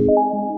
you